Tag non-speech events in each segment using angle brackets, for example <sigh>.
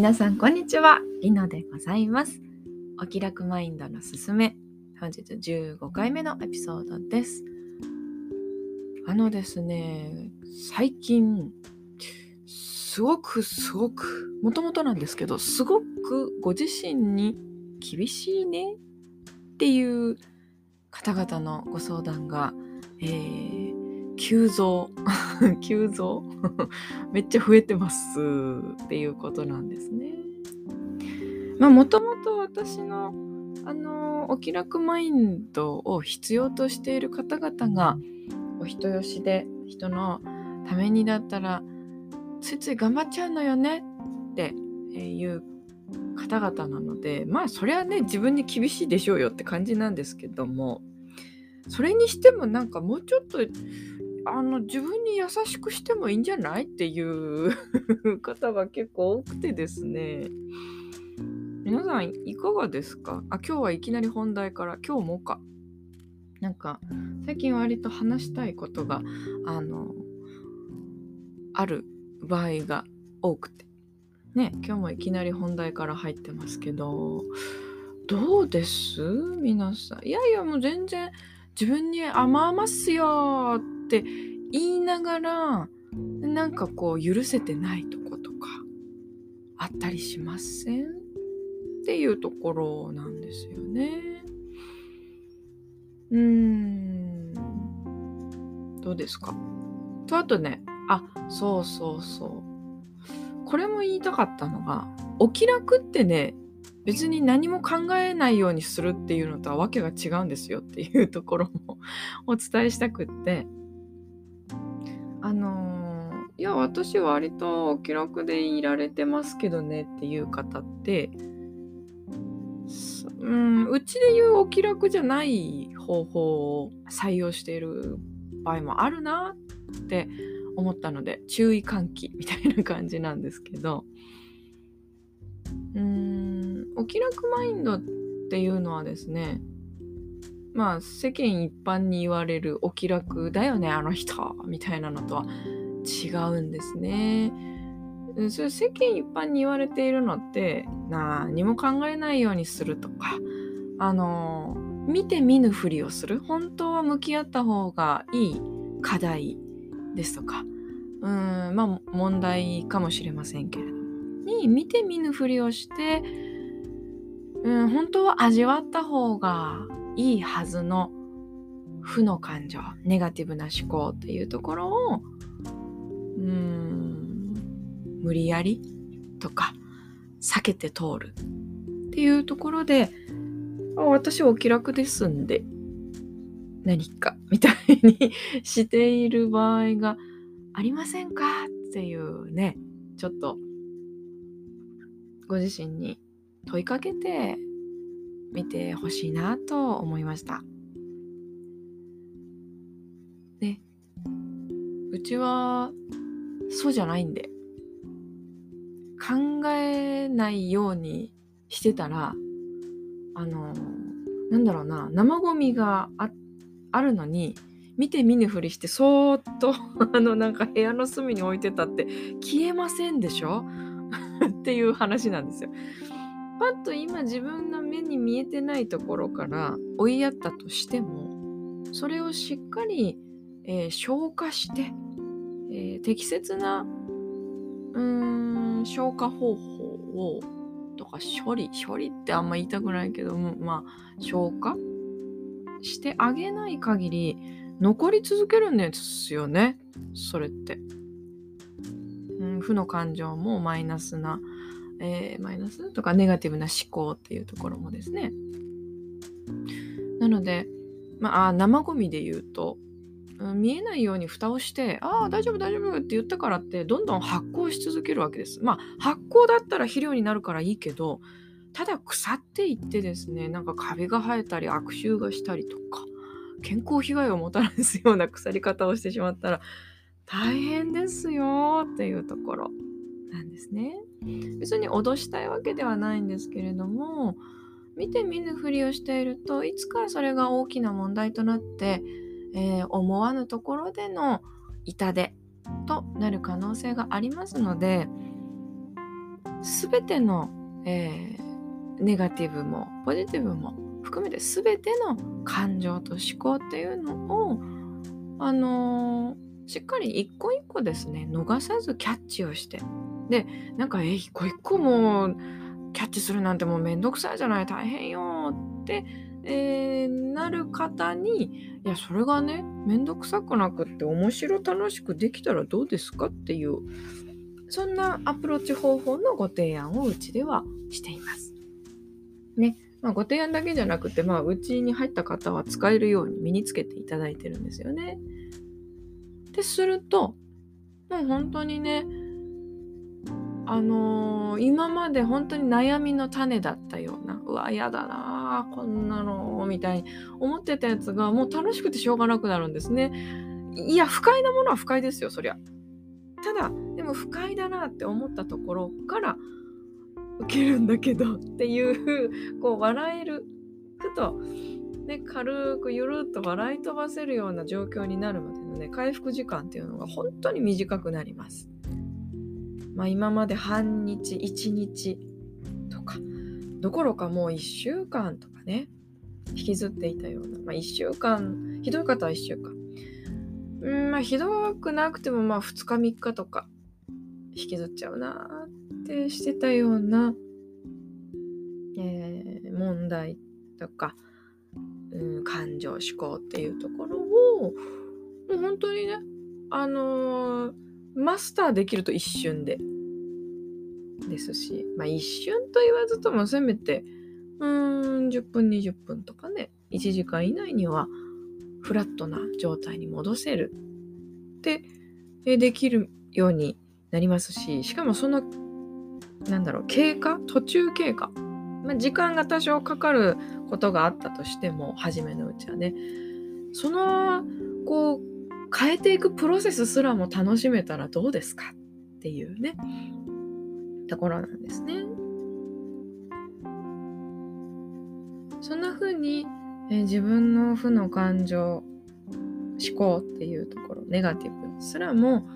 皆さんこんにちは。りのでございます。お気楽マインドのすすめ。本日15回目のエピソードです。あのですね最近すごくすごくもともとなんですけどすごくご自身に厳しいねっていう方々のご相談が、えー、急増 <laughs> 急増 <laughs> めっちゃ増えてますっていうことなんですね。まあもともと私のあのお気楽マインドを必要としている方々がお人よしで人のためにだったらついつい頑張っちゃうのよねっていう方々なのでまあそれはね自分に厳しいでしょうよって感じなんですけどもそれにしてもなんかもうちょっとあの自分に優しくしてもいいんじゃない？っていう <laughs> 方が結構多くてですね。皆さんいかがですか？あ今日はいきなり本題から。今日もか。なんか最近割と話したいことがあのある場合が多くて。ね今日もいきなり本題から入ってますけど。どうです？皆さん。いやいやもう全然自分に甘々すよって言いながらなんかこう許せてないとことかあったりしませんっていうところなんですよね。うーん。どうですか？とあとねあそうそうそう。これも言いたかったのがお気楽ってね別に何も考えないようにするっていうのとは訳が違うんですよっていうところも <laughs> お伝えしたくって。あの、いや私は割とお気楽でいられてますけどねっていう方ってうんうちで言うお気楽じゃない方法を採用している場合もあるなって思ったので注意喚起みたいな感じなんですけど。うんお気楽マインドっていうのはですねまあ世間一般に言われるお気楽だよねあの人みたいなのとは違うんですね。それ世間一般に言われているのって何も考えないようにするとかあの見て見ぬふりをする本当は向き合った方がいい課題ですとかうんまあ問題かもしれませんけれどに見て見ぬふりをしてうん本当は味わった方がいいはずの負の感情ネガティブな思考っていうところをうーん無理やりとか避けて通るっていうところで私お気楽ですんで何かみたいにしている場合がありませんかっていうねちょっとご自身に問いかけて見てほしいなと思いました。ね。うちはそうじゃないんで考えないようにしてたらあのなんだろうな生ゴミがああるのに見て見ぬふりしてそーっと <laughs> あのなんか部屋の隅に置いてたって消えませんでしょ？<laughs> っていう話なんですよ。パッと今自分の目に見えてないところから追いやったとしてもそれをしっかり、えー、消化して、えー、適切なうーん消化方法をとか処理処理ってあんま言いたくないけどもまあ消化してあげない限り残り続けるんですよねそれって。うん、負の感情もマイナスなえー、マイナス？とかネガティブな思考っていうところもですねなので、まあ、生ゴミで言うと、うん、見えないように蓋をして「ああ大丈夫大丈夫」って言ったからってどんどん発酵し続けるわけです。まあ発酵だったら肥料になるからいいけどただ腐っていってですねなんかカビが生えたり悪臭がしたりとか健康被害をもたらすような腐り方をしてしまったら大変ですよっていうところなんですね。別に脅したいわけではないんですけれども見て見ぬふりをしているといつかそれが大きな問題となって、えー、思わぬところでの痛手となる可能性がありますので全ての、えー、ネガティブもポジティブも含めて全ての感情と思考っていうのをあのー、しっかり一個一個ですね逃さずキャッチをしてでなんかえ一個一個もうキャッチするなんてもうめんどくさいじゃない大変よって、えー、なる方にいやそれがねめんどくさくなくって面白楽しくできたらどうですかっていうそんなアプローチ方法のご提案をうちではしています。ね。まあ、ご提案だけじゃなくて、まあ、うちに入った方は使えるように身につけていただいてるんですよね。ですると、もう本当にね、あのー、今まで本当に悩みの種だったような、うわ、嫌だなこんなの、みたいに思ってたやつが、もう楽しくてしょうがなくなるんですね。いや、不快なものは不快ですよ、そりゃ。ただ、でも不快だなって思ったところから受けるんだけどっていうこう笑えるふと、ね、軽くゆるっと笑い飛ばせるような状況になるまでのね回復時間っていうのが本当に短くなります。まあ、今まで半日1日とかどころかもう1週間とかね引きずっていたような、まあ、1週間ひどい方は1週間。うんまあひどくなくてもまあ2日3日とか引きずっちゃうなってしてたような、えー、問題とか、うん、感情思考っていうところをもう本当にねあのー、マスターできると一瞬で。ですしまあ一瞬と言わずともせめてうーん10分20分とかね1時間以内にはフラットな状態に戻せるってできるようになりますししかもそのなんだろう経過途中経過、まあ、時間が多少かかることがあったとしても初めのうちはね。そのこう変えていくプロセスすらも楽しめたらどうですかっていうね。ところなんですね。そんな風に、え自分の負の感情思考っていうところネガティブすらも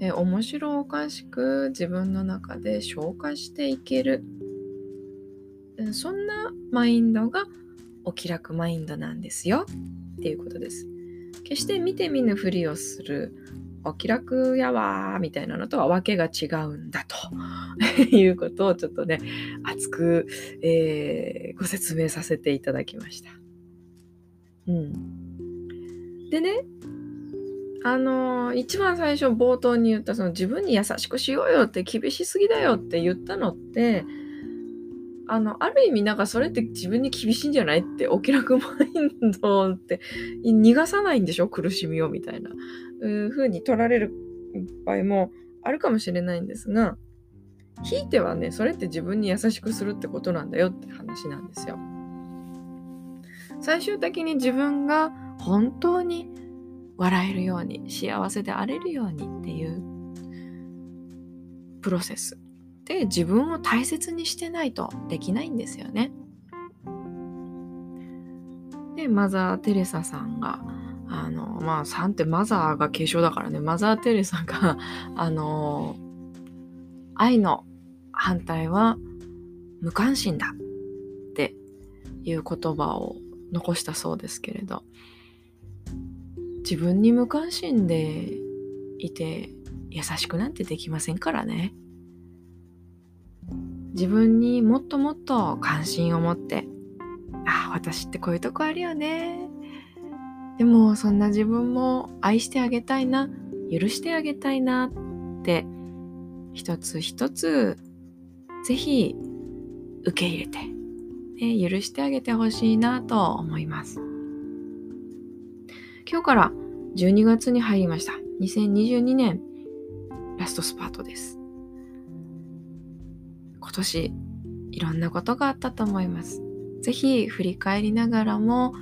え面白おかしく自分の中で消化していける。そんなマインドがお気楽マインドなんですよ。っていうことです。決して見て見ぬふりをする。お気楽やわーみたいなのとは訳が違うんだと。<laughs> いうことをちょっとね熱く、えー、ご説明させていただきました。うん、でねあの一番最初冒頭に言ったその自分に優しくしようよって厳しすぎだよって言ったのってあのある意味なんかそれって自分に厳しいんじゃないってお気楽マインドって逃がさないんでしょ苦しみをみたいなう風に取られる場合もあるかもしれないんですがひいてはねそれって自分に優しくするってことなんだよって話なんですよ。最終的に自分が本当に笑えるように幸せであれるようにっていうプロセスで自分を大切にしてないとできないんですよね。でマザー・テレサさんがあのまあ3ってマザーが継承だからね。マザー・テレサが <laughs> あの愛の反対は無関心だっていう言葉を残したそうですけれど。自分に無関心でいて優しくなんてできませんからね。自分にもっともっと関心を持ってああ私ってこういうとこあるよねでもそんな自分も愛してあげたいな許してあげたいなって一つ一つぜひ受け入れて、ね、許してあげてほしいなと思います。今日から12月に入りました。2022年ラストスパートです。今年いろんなことがあったと思います。ぜひ振り返りながらも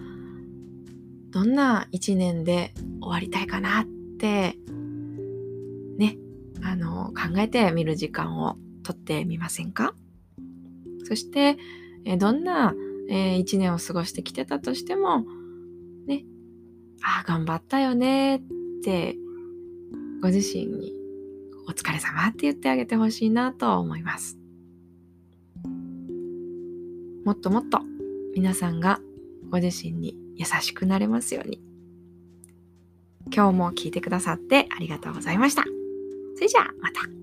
どんな一年で終わりたいかなってね、あの考えてみる時間をとってみませんか？そしてえどんな、えー、年を過ごしてきてたとしてもねああ、頑張ったよねってご自身にお疲れ様って言ってあげてほしいなと思います。もっともっと皆さんがご自身に優しくなれますように。今日も聞いてくださってありがとうございました。それじゃあまた。